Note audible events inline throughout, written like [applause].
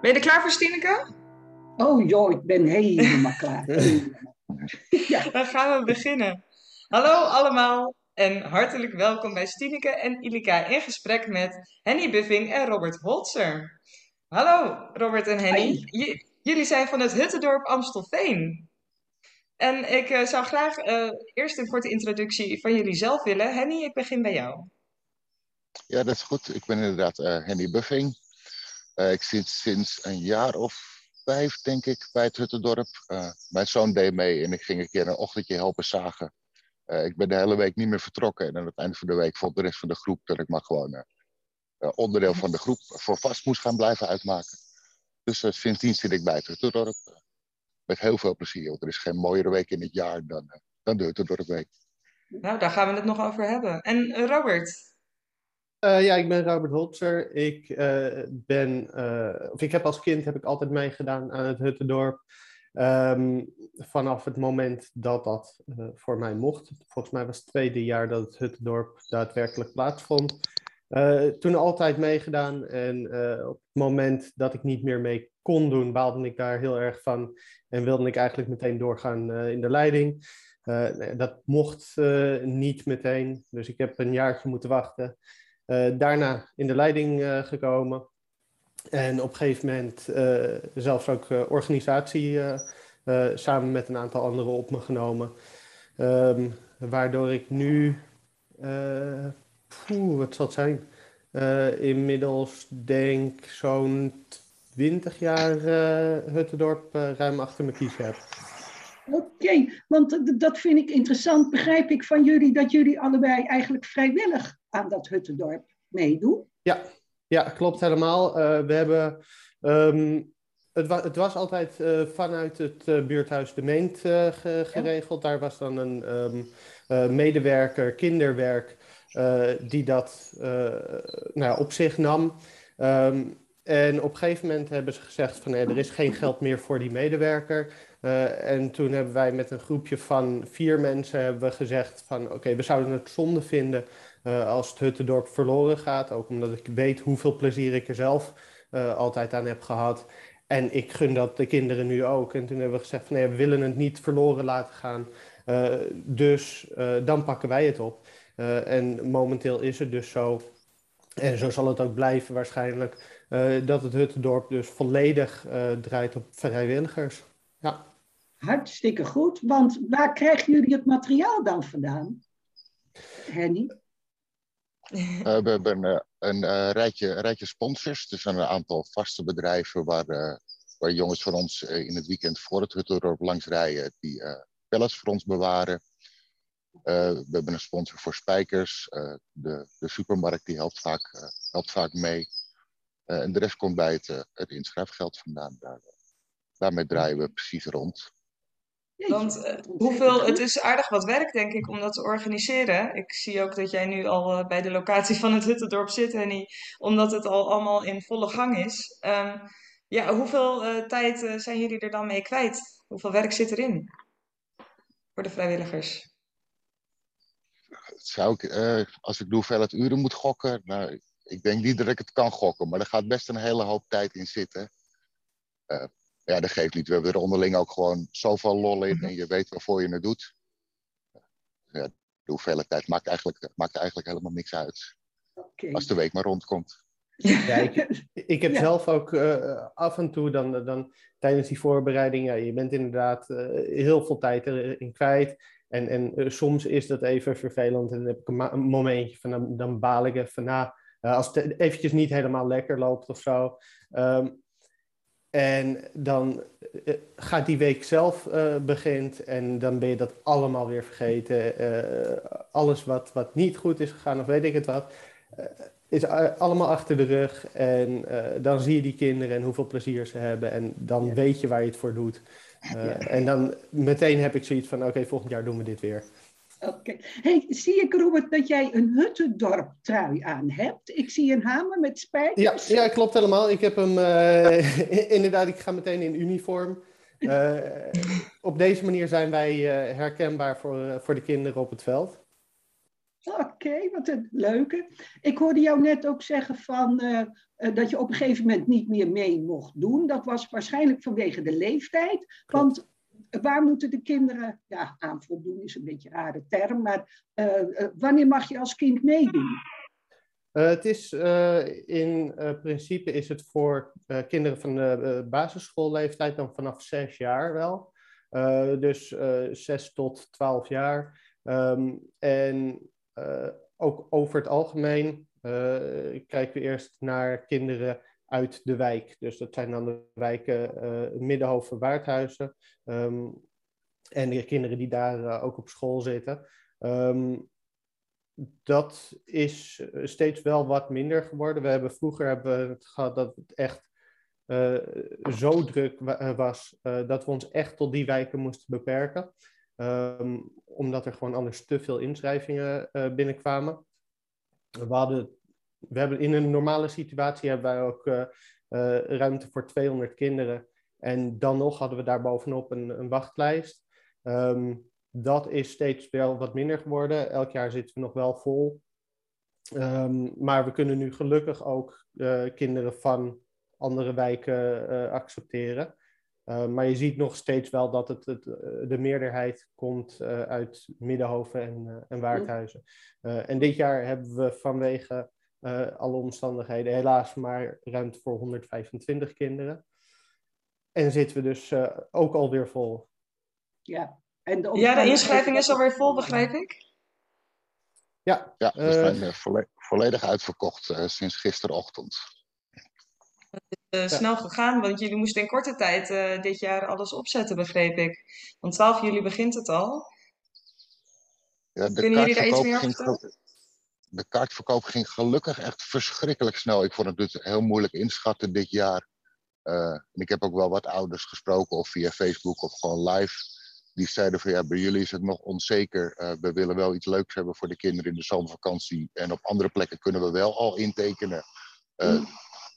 Ben je er klaar voor, Stineke? Oh joh, ik ben [laughs] helemaal klaar. ja. Dan gaan we beginnen. Hallo allemaal en hartelijk welkom bij Stineke en Ilika in gesprek met Henny Buffing en Robert Holzer. Hallo Robert en Henny. jullie zijn van het Huttendorp Amstelveen. En ik uh, zou graag uh, eerst een korte introductie van jullie zelf willen. Henny, ik begin bij jou. Ja, dat is goed. Ik ben inderdaad uh, Henny Buffing. Uh, ik zit sinds een jaar of vijf, denk ik, bij het Huttendorp. Uh, mijn zoon deed mee en ik ging een keer een ochtendje helpen zagen. Uh, ik ben de hele week niet meer vertrokken. En aan het eind van de week vond de rest van de groep dat ik maar gewoon onderdeel van de groep voor vast moest gaan blijven uitmaken. Dus sindsdien zit ik bij het Huttendorp. met heel veel plezier, want er is geen mooiere week in het jaar dan, dan de Huttendorpweek. Nou, daar gaan we het nog over hebben. En Robert, uh, ja, ik ben Robert Holzer. Ik uh, ben, uh, of ik heb als kind heb ik altijd meegedaan aan het Huttendorp. Um, vanaf het moment dat dat voor mij mocht. Volgens mij was het tweede jaar dat het Huttendorp daadwerkelijk plaatsvond. toen altijd meegedaan en op het moment dat ik niet meer mee kon doen, baalde ik daar heel erg van en wilde ik eigenlijk meteen doorgaan in de leiding. dat mocht niet meteen, dus ik heb een jaartje moeten wachten. Uh, daarna in de leiding uh, gekomen. En op een gegeven moment uh, zelfs ook organisatie samen met een aantal anderen op me genomen. Um, waardoor ik nu, wat zal het zijn? inmiddels denk zo'n 20 jaar Huttendorp ruim achter mijn kies heb. Oké, want dat vind ik interessant. Begrijp ik van jullie dat jullie allebei eigenlijk vrijwillig aan dat Huttendorp meedoen? Ja, ja klopt helemaal. Uh, we hebben. Um, het, wa het, was altijd uh, vanuit het uh, buurthuis De Meent ge geregeld. Daar was dan een um, medewerker kinderwerk die dat nou ja, op zich nam. Um, en op een gegeven moment hebben ze gezegd van nee, er is geen geld meer voor die medewerker. Uh, en toen hebben wij met een groepje van vier mensen hebben we gezegd van oké, okay, we zouden het zonde vinden uh, als het Huttendorp verloren gaat. Ook omdat ik weet hoeveel plezier ik er zelf uh, altijd aan heb gehad. En ik gun dat de kinderen nu ook. En toen hebben we gezegd van nee, we willen het niet verloren laten gaan. dus dan pakken wij het op. en momenteel is het dus zo. En zo zal het ook blijven waarschijnlijk dat het Huttendorp dus volledig draait op vrijwilligers. Ja. Hartstikke goed, want waar krijgen jullie het materiaal dan vandaan, Henny? Uh, [laughs] we hebben een rijtje, rijtje sponsors, dus een aantal vaste bedrijven waar, waar jongens van ons in het weekend voor het Huttendorp langs rijden, die pellets voor ons bewaren. we hebben een sponsor voor spijkers, de, de supermarkt die helpt vaak, helpt vaak mee. En de rest komt bij het, het inschrijfgeld vandaan. Daar, daarmee draaien we precies rond. Want uh, hoeveel, het is aardig wat werk, denk ik, om dat te organiseren. Ik zie ook dat jij nu al bij de locatie van het Huttendorp zit, Henny, omdat het al allemaal in volle gang is. Um, ja, hoeveel tijd zijn jullie er dan mee kwijt? Hoeveel werk zit erin voor de vrijwilligers? Zou ik, als ik de hoeveelheid uren moet gokken, nou, ik denk niet dat ik het kan gokken, maar er gaat best een hele hoop tijd in zitten. Ja, dat geeft niet. We hebben er onderling ook gewoon zoveel lol in en je weet waarvoor je het doet. Ja, de hoeveelheid tijd maakt eigenlijk, maakt eigenlijk helemaal niks uit. Okay. Als de week maar rondkomt. Ja, ik, ik heb ja. zelf ook uh, af en toe dan, dan tijdens die voorbereiding, ja, je bent inderdaad uh, heel veel tijd erin kwijt. En, en uh, soms is dat even vervelend en dan heb ik een, een momentje van dan, dan baal ik even na. Uh, als het eventjes niet helemaal lekker loopt of zo. Um, en dan uh, gaat die week zelf uh, begint en dan ben je dat allemaal weer vergeten. alles wat, wat niet goed is gegaan of weet ik het wat, is allemaal achter de rug. En dan zie je die kinderen en hoeveel plezier ze hebben en dan ja. weet je waar je het voor doet. Ja. En dan meteen heb ik zoiets van, oké, okay, volgend jaar doen we dit weer. Oké. Okay. Hey, zie ik, Robert, dat jij een Huttendorp trui aan hebt? Ik zie een hamer met spijkers. Ja, ja klopt helemaal. Ik heb hem, uh, [laughs] inderdaad, ik ga meteen in uniform. Uh, op deze manier zijn wij uh, herkenbaar voor, voor de kinderen op het veld. Oké, wat een leuke. Ik hoorde jou net ook zeggen van, uh, dat je op een gegeven moment niet meer mee mocht doen. Dat was waarschijnlijk vanwege de leeftijd. Want waar moeten de kinderen ja, aan voldoen, is een beetje een rare term, maar uh, wanneer mag je als kind meedoen? het is in principe is het voor kinderen van de basisschoolleeftijd dan vanaf zes jaar wel. dus zes tot twaalf jaar. Um, en ook over het algemeen kijken we eerst naar kinderen uit de wijk. Dus dat zijn dan de wijken uh, Middenhoven, Waardhuizen. Um, en de kinderen die daar ook op school zitten. Um, dat is steeds wel wat minder geworden. We hebben vroeger hebben we het gehad dat het echt zo druk was dat we ons echt tot die wijken moesten beperken. Um, omdat er gewoon anders te veel inschrijvingen binnenkwamen. We, hadden, we hebben in een normale situatie hebben wij ook uh, uh, ruimte voor 200 kinderen. En dan nog hadden we daar bovenop een, een wachtlijst. Um, dat is steeds wel wat minder geworden. Elk jaar zitten we nog wel vol. Um, maar we kunnen nu gelukkig ook kinderen van andere wijken accepteren. Uh, maar je ziet nog steeds wel dat het, het eh, de meerderheid komt uit Middenhoven en, en Waardhuizen. en dit jaar hebben we vanwege alle omstandigheden helaas maar ruimte voor 125 kinderen. En zitten we dus ook alweer vol. Ja, en de, ja, de inschrijving is alweer vol, begrijp ik? Ja, ja we zijn volledig uitverkocht sinds gisterochtend. Uh, snel gegaan, want jullie moesten in korte tijd uh, dit jaar alles opzetten, begreep ik. Want 12 juli begint het al. Ja, de Kunnen jullie daar iets meer over vertellen? De kaartverkoop ging gelukkig echt verschrikkelijk snel. Ik vond het dus heel moeilijk inschatten dit jaar. Uh, en ik heb ook wel wat ouders gesproken, of via Facebook of gewoon live. Die zeiden van ja, bij jullie is het nog onzeker. we willen wel iets leuks hebben voor de kinderen in de zomervakantie. En op andere plekken kunnen we wel al intekenen. Mm.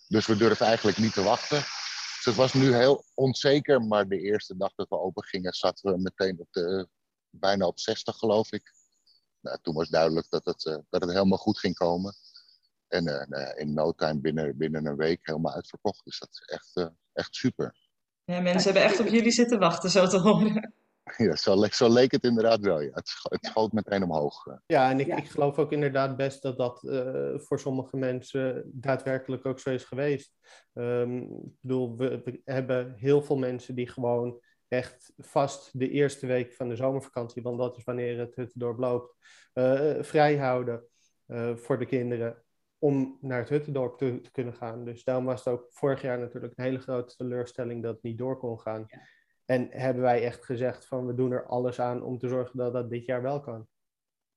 Dus we durven eigenlijk niet te wachten. Dus het was nu heel onzeker, maar de eerste dag dat we open gingen, zaten we meteen op de, bijna op 60, geloof ik. Nou, toen was duidelijk dat het, uh, dat het helemaal goed ging komen. En uh, in no time, binnen, binnen een week, helemaal uitverkocht. Dus dat is echt, uh, echt super. Ja, mensen hebben echt op jullie zitten wachten, zo te horen. [laughs] Ja, zo, zo, leek het inderdaad wel. Ja. Het, het schoot meteen omhoog. Eh. Ja, en ik, ik geloof ook inderdaad best dat dat uh, voor sommige mensen daadwerkelijk ook zo is geweest. Um, ik bedoel, we, we, hebben heel veel mensen die gewoon echt vast de eerste week van de zomervakantie, want dat is wanneer het, het loopt, uh, vrij houden voor de kinderen om naar het Huttendorp te, te, kunnen gaan. Dus daarom was het ook vorig jaar natuurlijk een hele grote teleurstelling dat het niet door kon gaan. Ja. En hebben wij echt gezegd van we doen er alles aan om te zorgen dat dat dit jaar wel kan.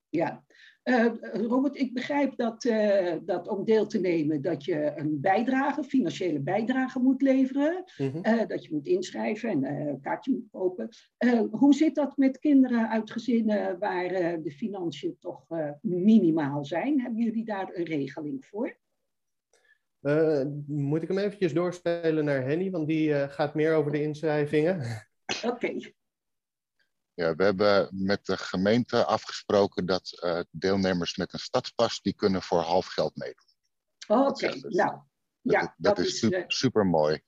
Ja, uh, Robert, ik begrijp dat, uh, dat om deel te nemen dat je een bijdrage, financiële bijdrage moet leveren. Mm-hmm. uh, dat je moet inschrijven en een kaartje moet kopen. hoe zit dat met kinderen uit gezinnen waar de financiën toch minimaal zijn? Hebben jullie daar een regeling voor? Moet ik hem eventjes doorspelen naar Henny, want die gaat meer over de inschrijvingen. Oké. Okay. Ja, we hebben met de gemeente afgesproken dat uh, deelnemers met een stadspas, die kunnen voor half geld meedoen. Oké, okay. nou. Dat, ja, dat, dat is, is super, super, mooi.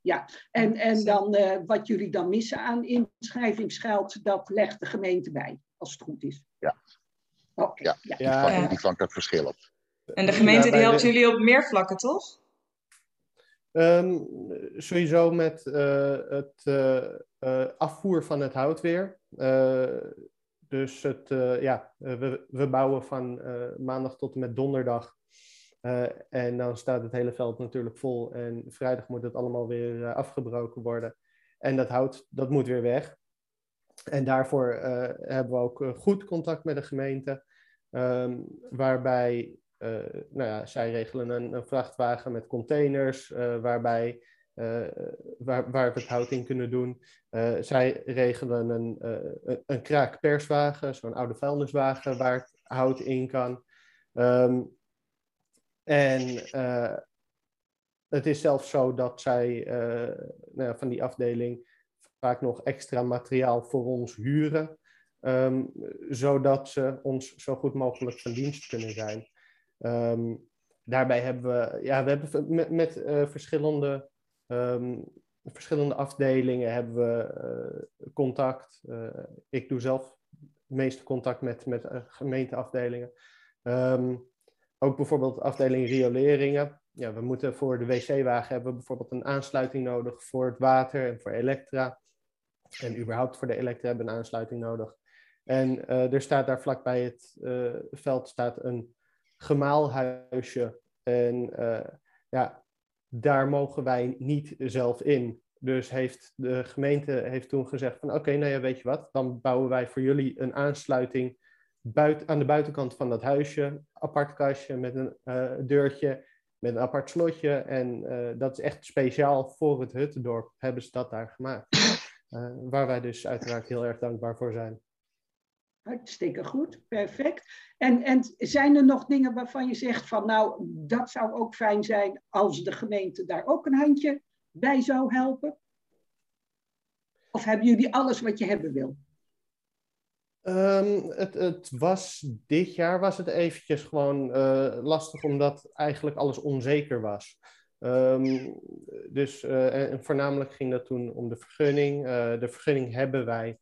Ja, en, en dan wat jullie dan missen aan inschrijvingsgeld, dat legt de gemeente bij, als het goed is. Ja. Oké. Okay. ja, ja. Die, vangt, die vangt dat verschil op. En de gemeente die helpt jullie op meer vlakken, toch? Um, sowieso met uh, het uh, uh, afvoer van het hout weer. dus het, ja, we, we bouwen van maandag tot en met donderdag. en dan staat het hele veld natuurlijk vol. En vrijdag moet het allemaal weer afgebroken worden. En dat hout, dat moet weer weg. En daarvoor hebben we ook goed contact met de gemeente. Um, waarbij eh, nou ja, zij regelen een, vrachtwagen met containers uh, waarbij, uh, waar, waar we het hout in kunnen doen. zij regelen een, een, kraakperswagen, zo'n oude vuilniswagen waar het hout in kan. Um, en het is zelfs zo dat zij nou van die afdeling vaak nog extra materiaal voor ons huren. ehm, zodat ze ons zo goed mogelijk van dienst kunnen zijn. Ehm, daarbij hebben we, ja, we hebben met, met verschillende, verschillende afdelingen hebben we contact. ik doe zelf het meeste contact met, met gemeenteafdelingen. ook bijvoorbeeld afdeling rioleringen ja, we moeten voor de wc-wagen hebben we bijvoorbeeld een aansluiting nodig voor het water en voor elektra. En überhaupt voor de elektra hebben we een aansluiting nodig. En uh, er staat daar vlakbij het uh, veld staat een gemaalhuisje. En uh, ja, daar mogen wij niet zelf in. Dus heeft de gemeente heeft toen gezegd van oké, nou ja, weet je wat, dan bouwen wij voor jullie een aansluiting buiten, aan de buitenkant van dat huisje, apart kastje met een deurtje met een apart slotje. En uh, dat is echt speciaal voor het Huttendorp hebben ze dat daar gemaakt. Uh, [laughs] waar wij dus uiteraard heel erg dankbaar voor zijn. Hartstikke goed, perfect. En, en zijn er nog dingen waarvan je zegt van nou, dat zou ook fijn zijn als de gemeente daar ook een handje bij zou helpen? Of hebben jullie alles wat je hebben wil? Um, het, het, was, dit jaar was het eventjes gewoon uh, lastig, omdat eigenlijk alles onzeker was. Um, dus en voornamelijk ging dat toen om de vergunning. Uh, de vergunning hebben wij.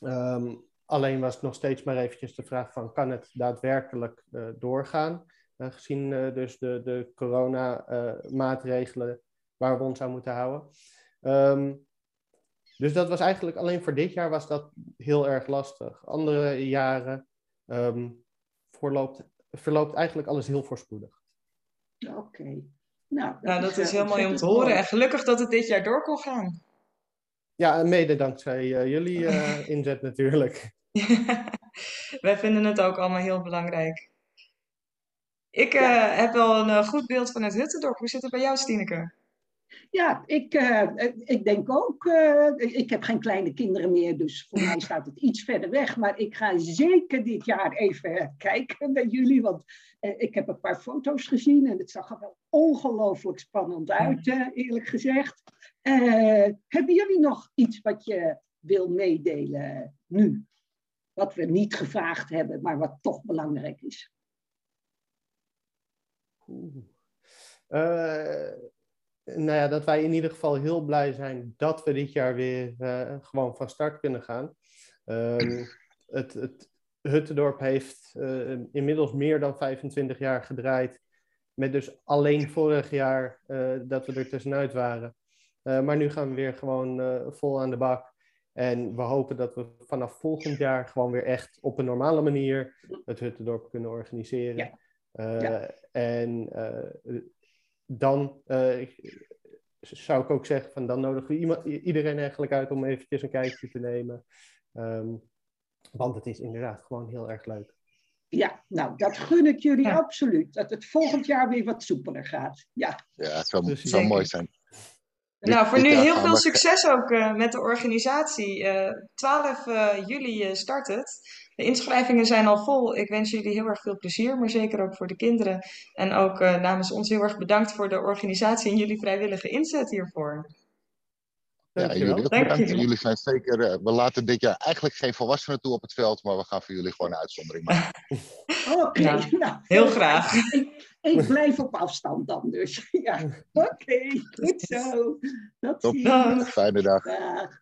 Um, alleen was het nog steeds maar eventjes de vraag van, kan het daadwerkelijk doorgaan? gezien dus de, de corona-maatregelen waar we ons aan moeten houden. Dus dat was eigenlijk alleen voor dit jaar was dat heel erg lastig. Andere jaren um, verloopt, verloopt eigenlijk alles heel voorspoedig. Oké. Nou, dat, nou, dat is, is heel mooi om te horen. En gelukkig dat het dit jaar door kon gaan. Ja, mede dankzij uh, jullie uh, [laughs] inzet natuurlijk. [laughs] Wij vinden het ook allemaal heel belangrijk. Ik uh, heb wel een goed beeld van het Huttendorp. Hoe zit het bij jou, Stineke? Ja, ik, uh, ik denk ook. Ik heb geen kleine kinderen meer, dus voor [laughs] mij staat het iets verder weg. Maar ik ga zeker dit jaar even kijken bij jullie. Want ik heb een paar foto's gezien en het zag er wel ongelooflijk spannend uit, eerlijk gezegd. hebben jullie nog iets wat je wil meedelen nu? Wat we niet gevraagd hebben, maar wat toch belangrijk is. Oeh nou ja, dat wij in ieder geval heel blij zijn dat we dit jaar weer uh, gewoon van start kunnen gaan. Um, het, het Huttendorp heeft uh, inmiddels meer dan 25 jaar gedraaid. Met dus alleen vorig jaar dat we er tussenuit waren. maar nu gaan we weer gewoon vol aan de bak. En we hopen dat we vanaf volgend jaar gewoon weer echt op een normale manier het Huttendorp kunnen organiseren. Ja. Ja. En dan uh, zou ik ook zeggen van dan nodigen we iemand, iedereen eigenlijk uit om eventjes een kijkje te nemen. Um, want het is inderdaad gewoon heel erg leuk. Ja, nou, dat gun ik jullie absoluut. Dat het volgend jaar weer wat soepeler gaat. Ja, ja het zou, zou mooi zijn. Nou, voor nu heel veel succes ook uh, met de organisatie. Uh, 12 uh, juli start het. De inschrijvingen zijn al vol. Ik wens jullie heel erg veel plezier, maar zeker ook voor de kinderen. En ook uh, namens ons heel erg bedankt voor de organisatie en jullie vrijwillige inzet hiervoor. Ja, jullie bedankt. Jullie zijn zeker, uh, we laten dit jaar eigenlijk geen volwassenen toe op het veld, maar we gaan voor jullie gewoon een uitzondering maken. [laughs] Oké, okay, ja, [laughs] nou, heel graag. Ik, ik, blijf op afstand dan dus. [laughs] Ja, oké, okay, goed zo. Dat Top. Fijne dag. dag.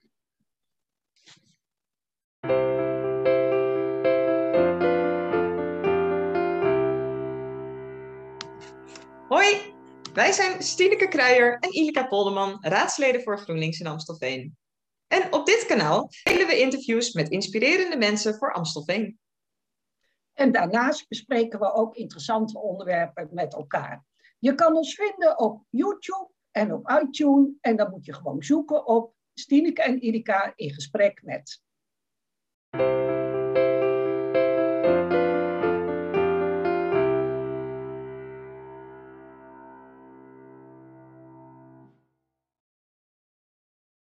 Hoi, wij zijn Stineke Kruijer en Ilika Polderman, raadsleden voor GroenLinks in Amstelveen. En op dit kanaal delen we interviews met inspirerende mensen voor Amstelveen. En daarnaast bespreken we ook interessante onderwerpen met elkaar. Je kan ons vinden op YouTube en op iTunes. En dan moet je gewoon zoeken op Stineke en Ilika in gesprek met.